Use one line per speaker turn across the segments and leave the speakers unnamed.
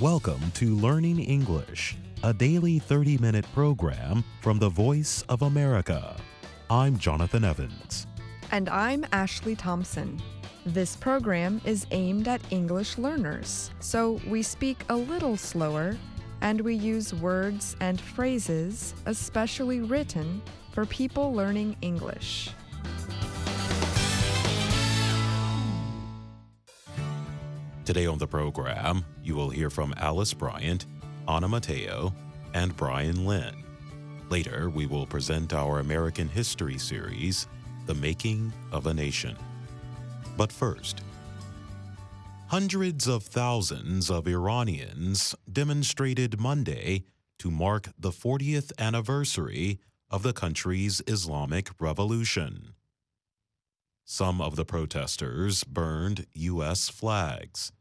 Welcome to Learning English, a daily 30 minute program from the Voice of America. I'm Jonathan Evans.
And I'm Ashley Thompson. This program is aimed at English learners, so we speak a little slower and we use words and phrases especially written for people learning English.
Today on the program, you will hear from Alice Bryant, Anna Mateo, and Brian Lynn. Later, we will present our American history series, The Making of a Nation. But first, hundreds of thousands of Iranians demonstrated Monday to mark the 40th anniversary of the country's Islamic Revolution. Some of the protesters burned U.S. flags.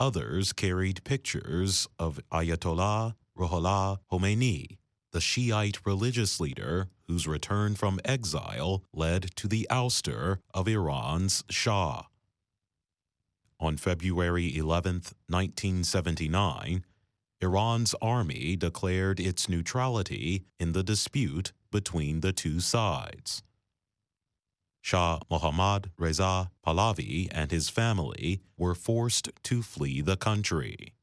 Others carried pictures of Ayatollah Ruhollah Khomeini, the Shiite religious leader whose return from exile led to the ouster of Iran's Shah. On February 11, 1979, Iran's army declared its neutrality in the dispute between the two sides. Shah Mohammad Reza Pahlavi and his family were forced to flee the country.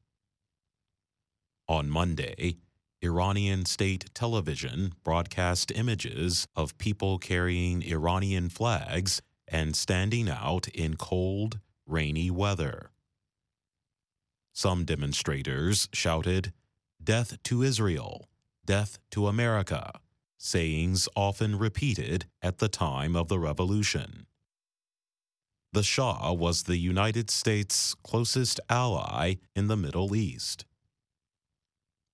On Monday, Iranian state television broadcast images of people carrying Iranian flags and standing out in cold, rainy weather. Some demonstrators shouted, Death to Israel! Death to America! Sayings often repeated at the time of the revolution. The Shah was the United States' closest ally in the Middle East.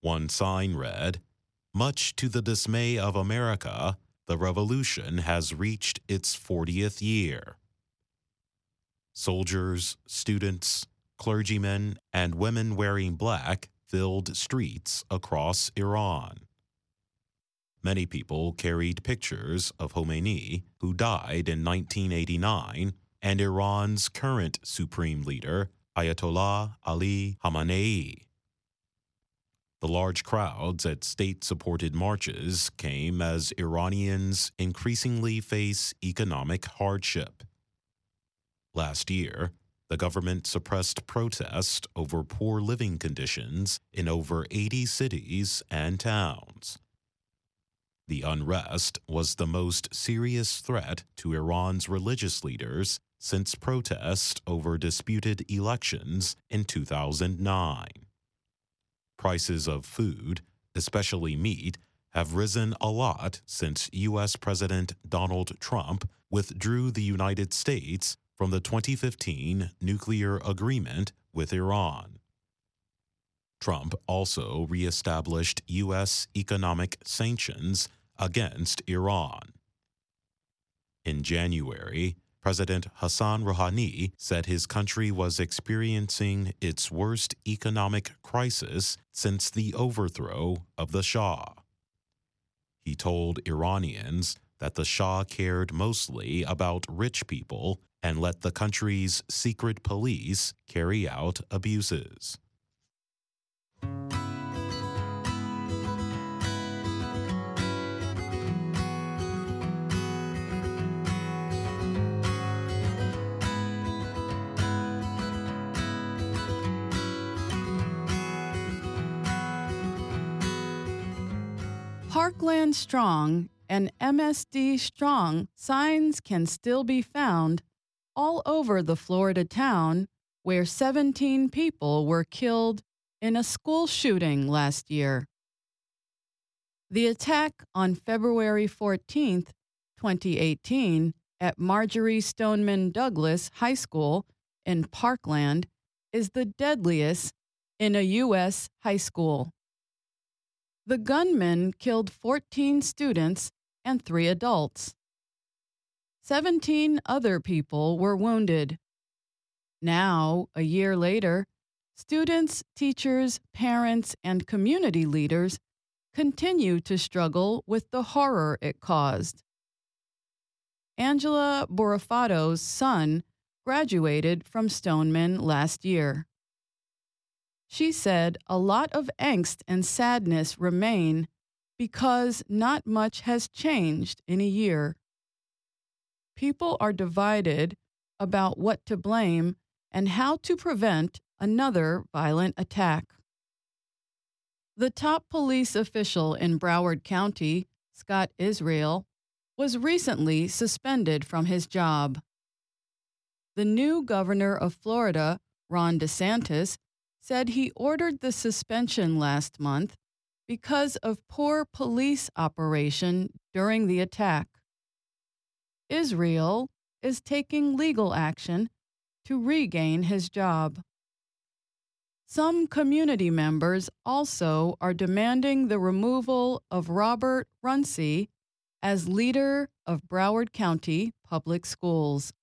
One sign read, Much to the dismay of America, the revolution has reached its 40th year. Soldiers, students, clergymen, and women wearing black filled streets across Iran. Many people carried pictures of Khomeini, who died in 1989, and Iran's current supreme leader, Ayatollah Ali Khamenei. The large crowds at state supported marches came as Iranians increasingly face economic hardship. Last year, the government suppressed protest over poor living conditions in over 80 cities and towns. The unrest was the most serious threat to Iran's religious leaders since protests over disputed elections in 2009. Prices of food, especially meat, have risen a lot since U.S. President Donald Trump withdrew the United States from the 2015 nuclear agreement with Iran. Trump also reestablished U.S. economic sanctions against Iran. In January, President Hassan Rouhani said his country was experiencing its worst economic crisis since the overthrow of the Shah. He told Iranians that the Shah cared mostly about rich people and let the country's secret police carry out abuses.
Parkland Strong and MSD Strong signs can still be found all over the Florida town where 17 people were killed in a school shooting last year. The attack on February 14, 2018, at Marjory Stoneman Douglas High School in Parkland is the deadliest in a U.S. high school. The gunman killed 14 students and three adults. 17 other people were wounded. Now, a year later, students, teachers, parents, and community leaders continue to struggle with the horror it caused. Angela Borifato's, son graduated from Stoneman last year. She said a lot of angst and sadness remain because not much has changed in a year. People are divided about what to blame and how to prevent another violent attack. The top police official in Broward County, Scott Israel, was recently suspended from his job. The new governor of Florida, Ron DeSantis, said he ordered the suspension last month because of poor police operation during the attack. Israel is taking legal action to regain his job. Some community members also are demanding the removal of Robert Runcie as leader of Broward County Public Schools.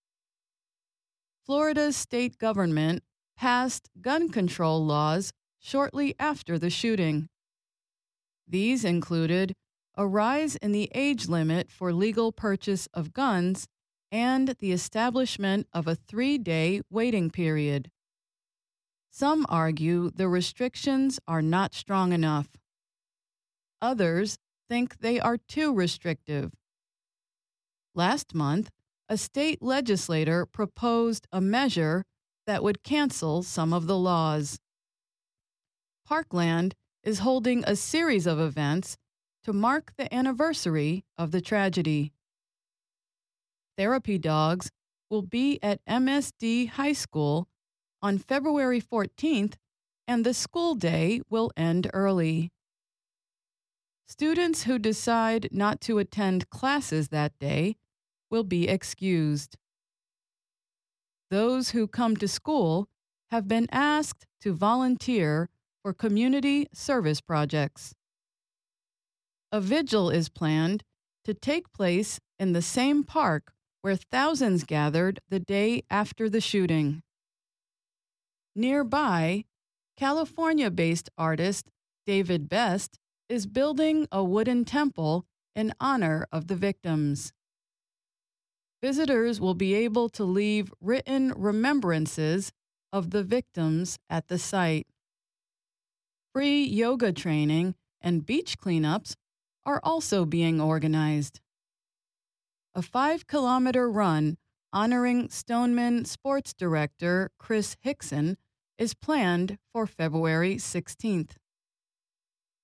Florida's state government passed gun control laws shortly after the shooting. These included a rise in the age limit for legal purchase of guns and the establishment of a three day waiting period. Some argue the restrictions are not strong enough. Others think they are too restrictive. Last month, a state legislator proposed a measure that would cancel some of the laws. Parkland is holding a series of events to mark the anniversary of the tragedy. Therapy dogs will be at MSD High School on February 14th, and the school day will end early. Students who decide not to attend classes that day will be excused. Those who come to school have been asked to volunteer for community service projects. A vigil is planned to take place in the same park where thousands gathered the day after the shooting. Nearby, California based artist David Best is building a wooden temple in honor of the victims. Visitors will be able to leave written remembrances of the victims at the site. Free yoga training and beach cleanups are also being organized. A five kilometer run honoring Stoneman sports director Chris Hixon is planned for February 16th.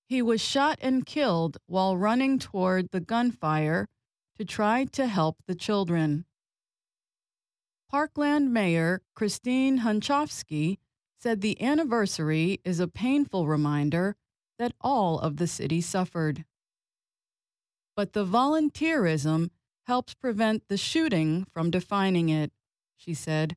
He was shot and killed while running toward the gunfire to try to help the children. Parkland Mayor Christine Hunschofsky said the anniversary is a painful reminder that all of the city suffered. But the volunteerism helps prevent the shooting from defining it, she said.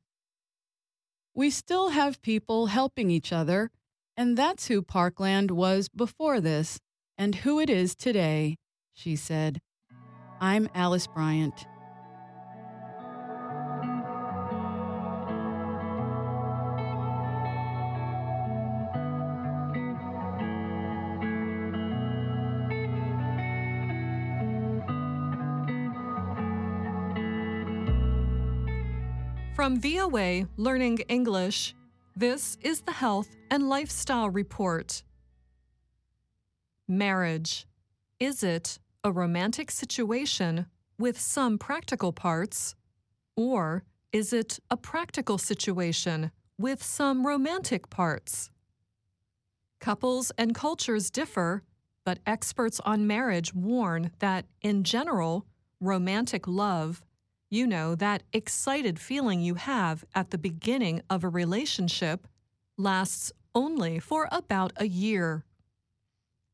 We still have people helping each other, and that's who Parkland was before this and who it is today, she said. I'm Alice Bryant.
From VOA Learning English, this is the Health and Lifestyle Report. Marriage. Is it a romantic situation with some practical parts? Or is it a practical situation with some romantic parts? Couples and cultures differ, but experts on marriage warn that, in general, romantic love you know, that excited feeling you have at the beginning of a relationship lasts only for about a year.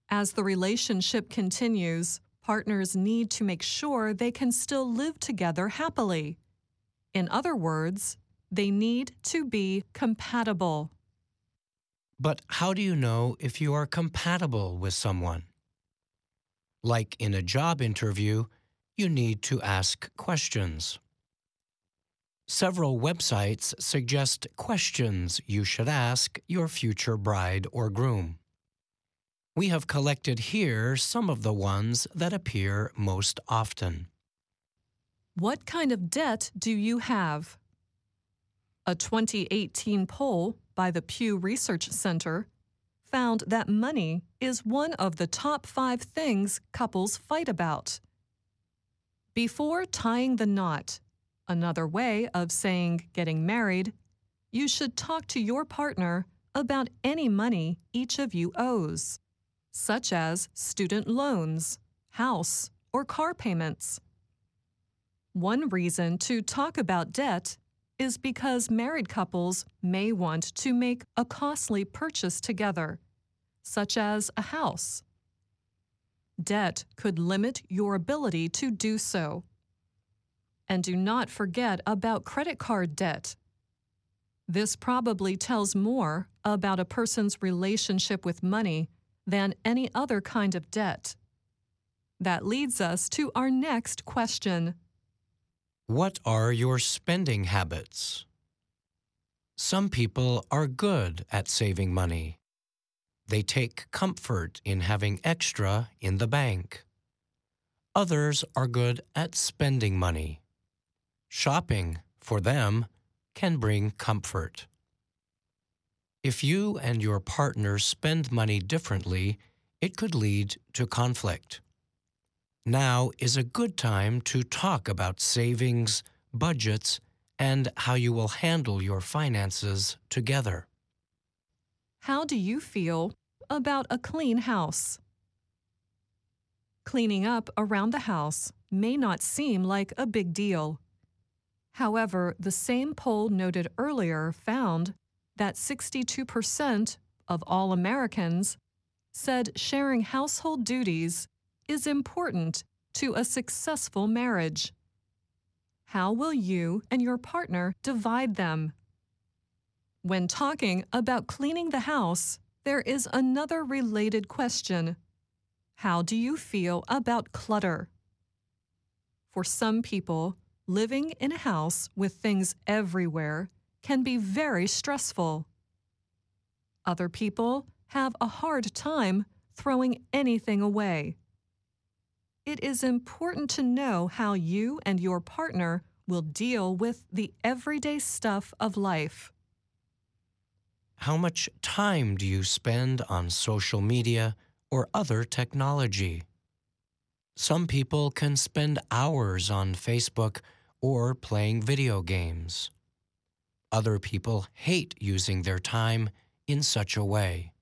As the relationship continues, partners need to make sure they can still live together happily. In other words, they need to be compatible.
But how do you know if you are compatible with someone? Like in a job interview, you need to ask questions. Several websites suggest questions you should ask your future bride or groom. We have collected here some of the ones that appear most often.
What kind of debt do you have? A 2018 poll by the Pew Research Center found that money is one of the top five things couples fight about. Before tying the knot, another way of saying getting married, you should talk to your partner about any money each of you owes, such as student loans, house, or car payments. One reason to talk about debt is because married couples may want to make a costly purchase together, such as a house. Debt could limit your ability to do so. And do not forget about credit card debt. This probably tells more about a person's relationship with money than any other kind of debt. That leads us to our next question.
What are your spending habits? Some people are good at saving money. They take comfort in having extra in the bank. Others are good at spending money. Shopping, for them, can bring comfort. If you and your partner spend money differently, it could lead to conflict. Now is a good time to talk about savings, budgets, and how you will handle your finances together.
How do you feel about a clean house? Cleaning up around the house may not seem like a big deal. However, the same poll noted earlier found that 62% of all Americans said sharing household duties is important to a successful marriage. How will you and your partner divide them? When talking about cleaning the house, there is another related question. How do you feel about clutter? For some people, living in a house with things everywhere can be very stressful. Other people have a hard time throwing anything away it is important to know how you and your partner will deal with the everyday stuff of life.
How much time do you spend on social media or other technology? Some people can spend hours on Facebook or playing video games. Other people hate using their time in such a way.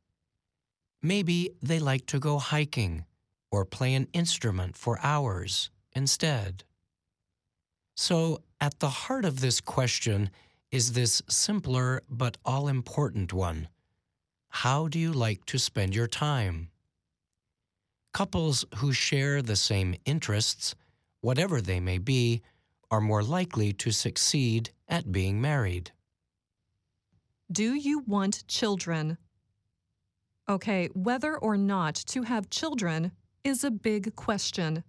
Maybe they like to go hiking or play an instrument for hours instead. So, at the heart of this question is this simpler but all important one How do you like to spend your time? Couples who share the same interests, whatever they may be, are more likely to succeed at being married.
Do you want children? Okay, whether or not to have children is a big question.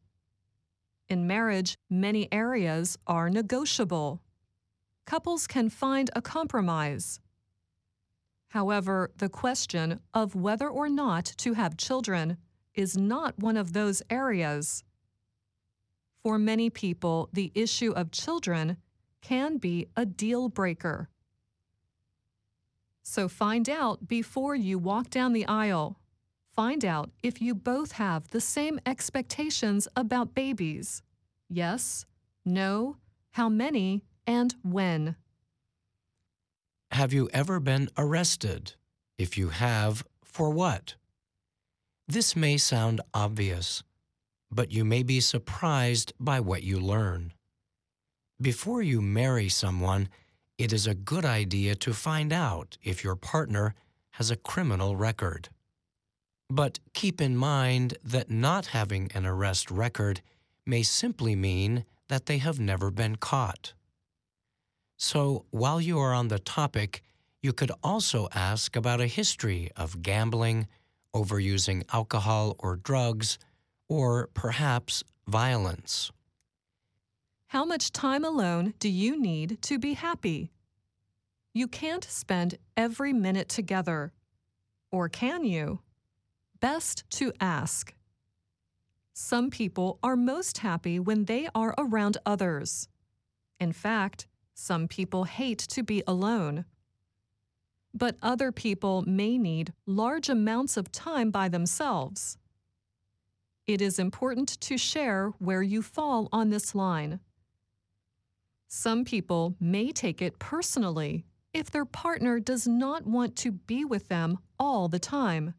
In marriage, many areas are negotiable. Couples can find a compromise. However, the question of whether or not to have children is not one of those areas. For many people, the issue of children can be a deal breaker. So find out before you walk down the aisle find out if you both have the same expectations about babies. Yes, no, how many, and when.
Have you ever been arrested? If you have, for what? This may sound obvious, but you may be surprised by what you learn. Before you marry someone, it is a good idea to find out if your partner has a criminal record. But keep in mind that not having an arrest record may simply mean that they have never been caught. So while you are on the topic, you could also ask about a history of gambling, overusing alcohol or drugs, or perhaps violence.
How much time alone do you need to be happy? You can't spend every minute together. Or can you? best to ask. Some people are most happy when they are around others. In fact, some people hate to be alone. but other people may need large amounts of time by themselves. It is important to share where you fall on this line. Some people may take it personally if their partner does not want to be with them all the time.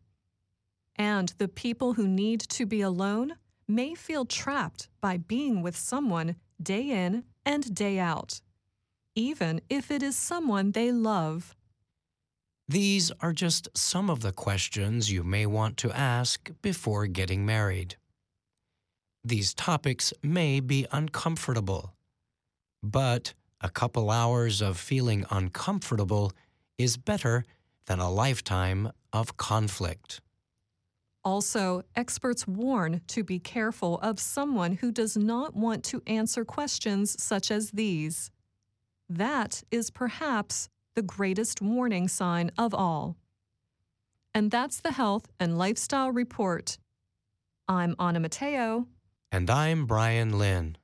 And the people who need to be alone may feel trapped by being with someone day in and day out, even if it is someone they love.
These are just some of the questions you may want to ask before getting married. These topics may be uncomfortable, but a couple hours of feeling uncomfortable is better than a lifetime of conflict.
Also, experts warn to be careful of someone who does not want to answer questions such as these. That is perhaps the greatest warning sign of all. And that's the Health and Lifestyle Report. I'm Anna Mateo.
And I'm Brian Lynn.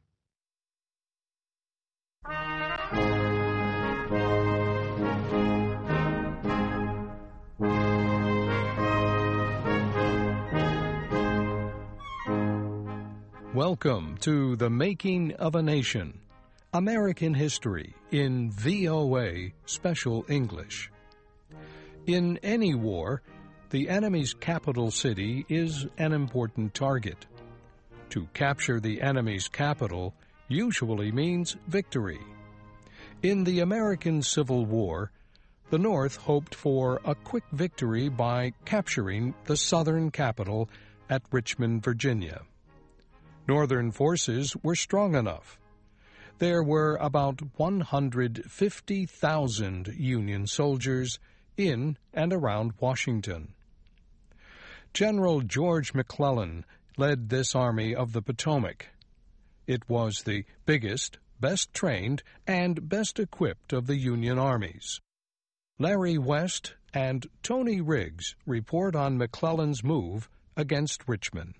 Welcome to The Making of a Nation. American History in VOA Special English. In any war, the enemy's capital city is an important target. To capture the enemy's capital usually means victory. In the American Civil War, the North hoped for a quick victory by capturing the Southern capital at Richmond, Virginia. Northern forces were strong enough there were about 150,000 Union soldiers in and around Washington. General George McClellan led this Army of the Potomac. It was the biggest, best trained, and best equipped of the Union armies. Larry West and Tony Riggs report on McClellan's move against Richmond.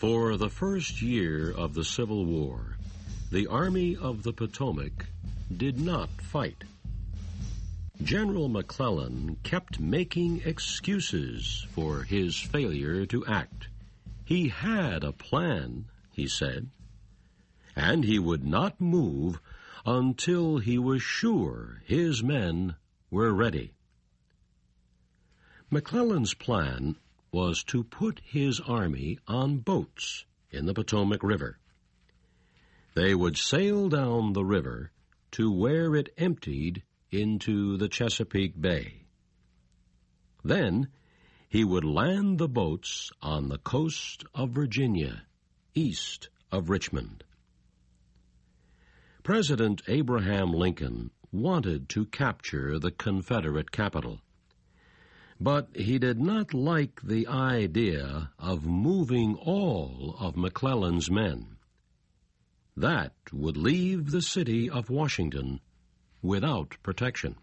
For the first year of the Civil War, the Army of the Potomac did not fight. General McClellan kept making excuses for his failure to act. He had a plan, he said, and he would not move until he was sure his men were ready. McClellan's plan was to put his army on boats in the Potomac River. They would sail down the river to where it emptied into the Chesapeake Bay. Then he would land the boats on the coast of Virginia, east of Richmond. President Abraham Lincoln wanted to capture the Confederate capital. But he did not like the idea of moving all of McClellan's men. That would leave the city of Washington without protection.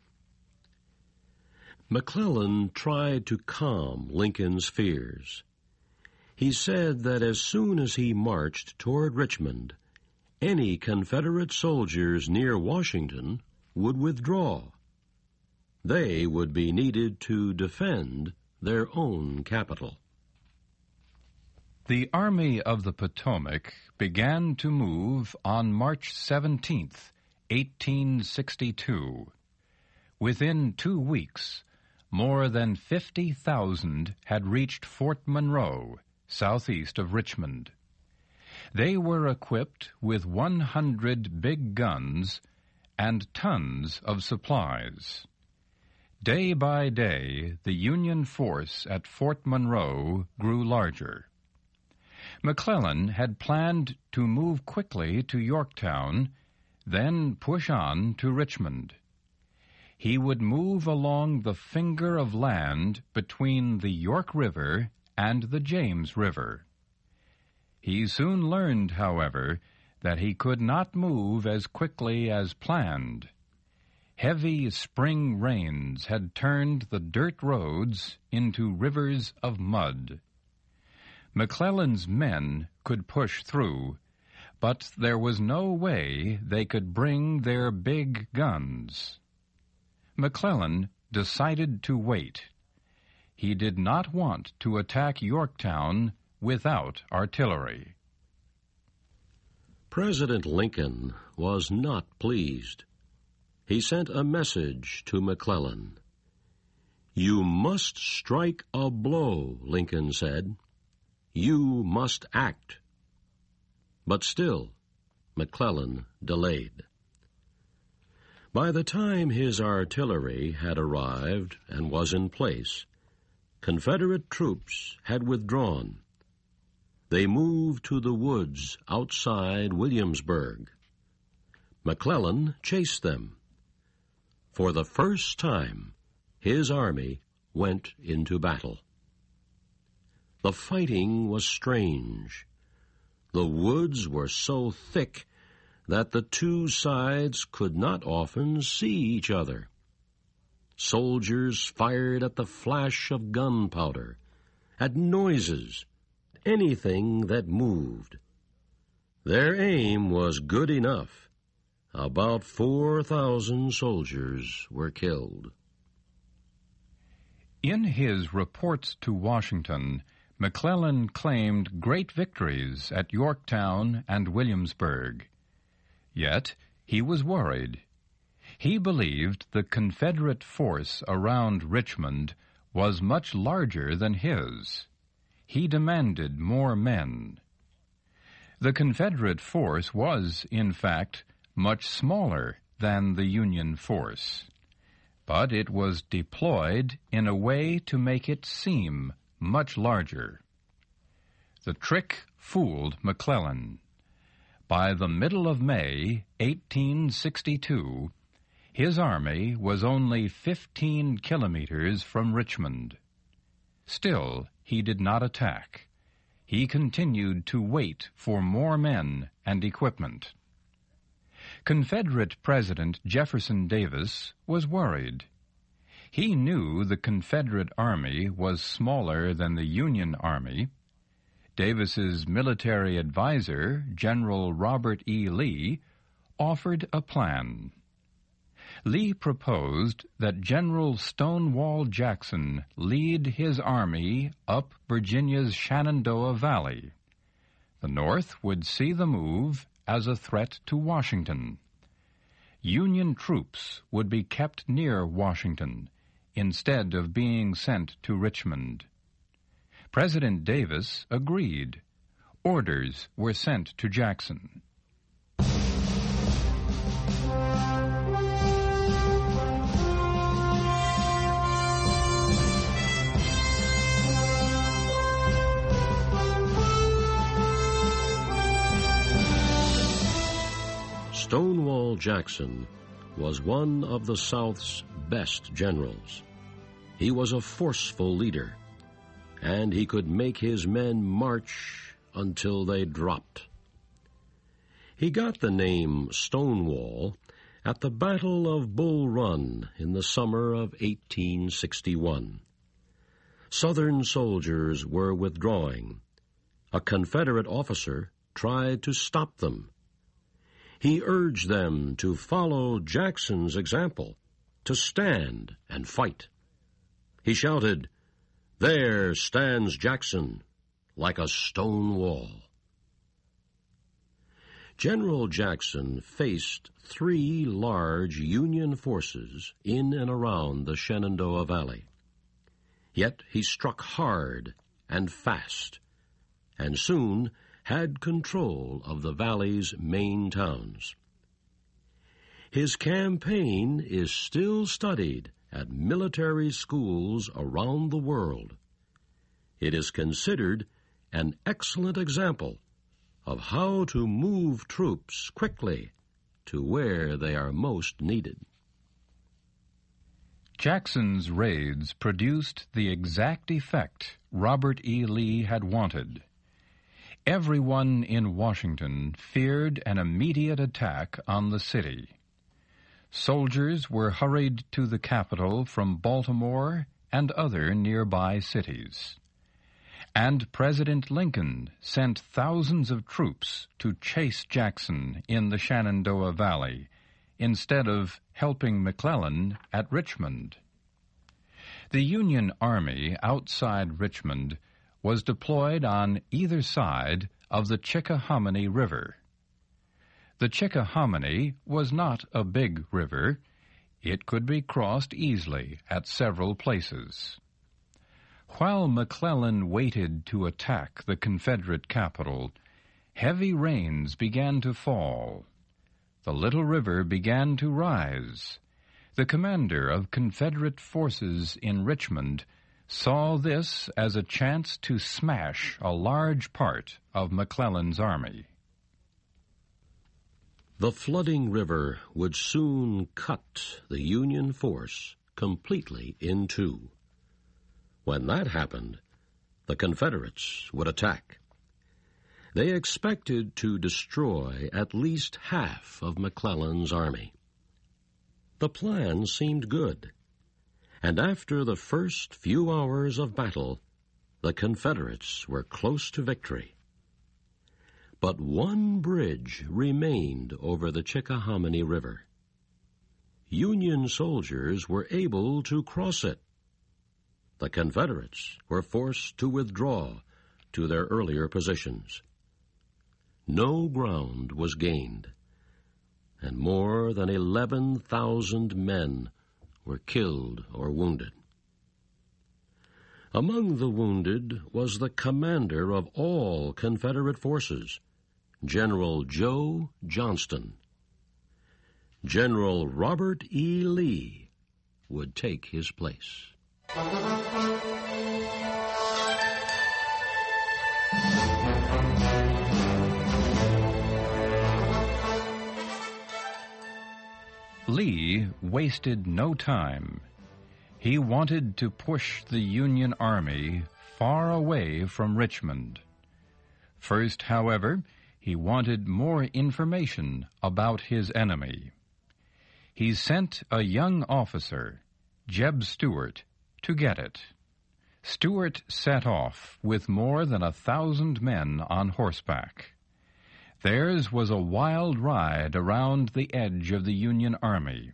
McClellan tried to calm Lincoln's fears. He said that as soon as he marched toward Richmond, any Confederate soldiers near Washington would withdraw they would be needed to defend their own capital.
The Army of the Potomac began to move on March 17, 1862. Within two weeks, more than 50,000 had reached Fort Monroe, southeast of Richmond. They were equipped with 100 big guns and tons of supplies. Day by day, the Union force at Fort Monroe grew larger. McClellan had planned to move quickly to Yorktown, then push on to Richmond. He would move along the finger of land between the York River and the James River. He soon learned, however, that he could not move as quickly as planned. Heavy spring rains had turned the dirt roads into rivers of mud. McClellan's men could push through, but there was no way they could bring their big guns. McClellan decided to wait. He did not want to attack Yorktown without artillery.
President Lincoln was not pleased. He sent a message to McClellan. You must strike a blow, Lincoln said. You must act. But still, McClellan delayed. By the time his artillery had arrived and was in place, Confederate troops had withdrawn. They moved to the woods outside Williamsburg. McClellan chased them. For the first time, his army went into battle. The fighting was strange. The woods were so thick that the two sides could not often see each other. Soldiers fired at the flash of gunpowder, at noises, anything that moved. Their aim was good enough. About 4,000 soldiers were killed.
In his reports to Washington, McClellan claimed great victories at Yorktown and Williamsburg. Yet he was worried. He believed the Confederate force around Richmond was much larger than his. He demanded more men. The Confederate force was, in fact, much smaller than the Union force, but it was deployed in a way to make it seem much larger. The trick fooled McClellan. By the middle of May, 1862, his army was only 15 kilometers from Richmond. Still, he did not attack. He continued to wait for more men and equipment. Confederate President Jefferson Davis was worried. He knew the Confederate Army was smaller than the Union Army Davis's military advisor, General Robert E. Lee, offered a plan. Lee proposed that General Stonewall Jackson lead his army up Virginia's Shenandoah Valley. The North would see the move as a threat to Washington. Union troops would be kept near Washington instead of being sent to Richmond. President Davis agreed. Orders were sent to Jackson.
Stonewall Jackson was one of the South's best generals. He was a forceful leader and he could make his men march until they dropped. He got the name Stonewall at the Battle of Bull Run in the summer of 1861. Southern soldiers were withdrawing. A Confederate officer tried to stop them. He urged them to follow Jackson's example, to stand and fight. He shouted, there stands Jackson like a stone wall. General Jackson faced three large Union forces in and around the Shenandoah Valley. Yet he struck hard and fast, and soon had control of the valley's main towns. His campaign is still studied at military schools around the world. It is considered an excellent example of how to move troops quickly to where they are most needed.
Jackson's raids produced the exact effect Robert E. Lee had wanted. Everyone in Washington feared an immediate attack on the city. Soldiers were hurried to the capital from Baltimore and other nearby cities. And President Lincoln sent thousands of troops to chase Jackson in the Shenandoah Valley instead of helping McClellan at Richmond. The Union Army outside Richmond was deployed on either side of the Chickahominy River. The Chickahominy was not a big river. It could be crossed easily at several places. While McClellan waited to attack the Confederate capital, heavy rains began to fall. The little river began to rise. The commander of Confederate forces in Richmond saw this as a chance to smash a large part of McClellan's army.
The flooding river would soon cut the Union force completely in two. When that happened, the Confederates would attack. They expected to destroy at least half of McClellan's army. The plan seemed good, and after the first few hours of battle, the Confederates were close to victory. But one bridge remained over the Chickahominy River. Union soldiers were able to cross it. The Confederates were forced to withdraw to their earlier positions. No ground was gained, and more than 11,000 men were killed or wounded. Among the wounded was the commander of all Confederate forces, General Joe Johnston. General Robert E. Lee would take his place.
Lee wasted no time. He wanted to push the Union Army far away from Richmond. First, however, he wanted more information about his enemy. He sent a young officer, Jeb Stuart, to get it. Stuart set off with more than a thousand men on horseback. Theirs was a wild ride around the edge of the Union Army.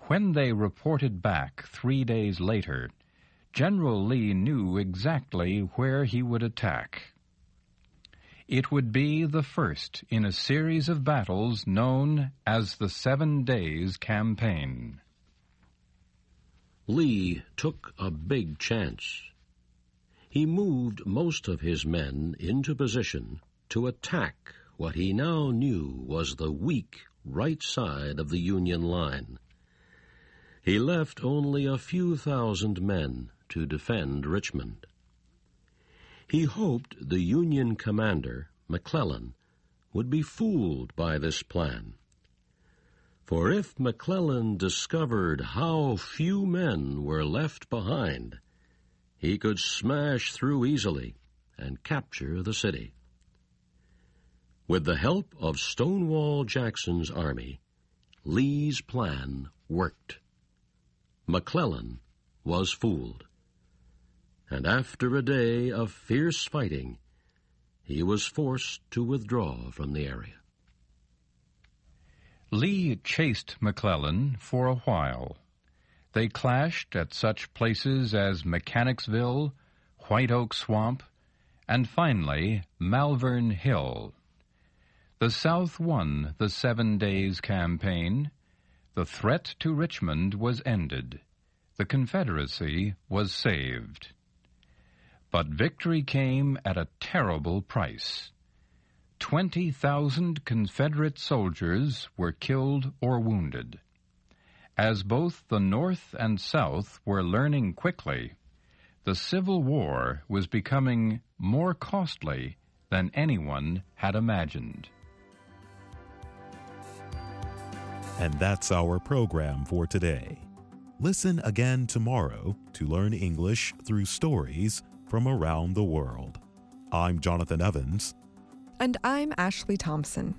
When they reported back three days later, General Lee knew exactly where he would attack. It would be the first in a series of battles known as the Seven Days Campaign.
Lee took a big chance. He moved most of his men into position to attack what he now knew was the weak right side of the Union line. He left only a few thousand men to defend Richmond. He hoped the Union commander, McClellan, would be fooled by this plan. For if McClellan discovered how few men were left behind, he could smash through easily and capture the city. With the help of Stonewall Jackson's army, Lee's plan worked. McClellan was fooled and after a day of fierce fighting, he was forced to withdraw from the area.
Lee chased McClellan for a while. They clashed at such places as Mechanicsville, White Oak Swamp, and finally Malvern Hill. The South won the Seven Days Campaign. The threat to Richmond was ended. The Confederacy was saved. But victory came at a terrible price. 20,000 Confederate soldiers were killed or wounded. As both the North and South were learning quickly, the Civil War was becoming more costly than anyone had imagined.
And that's our program for today. Listen again tomorrow to learn English through stories from around the world. I'm Jonathan Evans.
And I'm Ashley Thompson.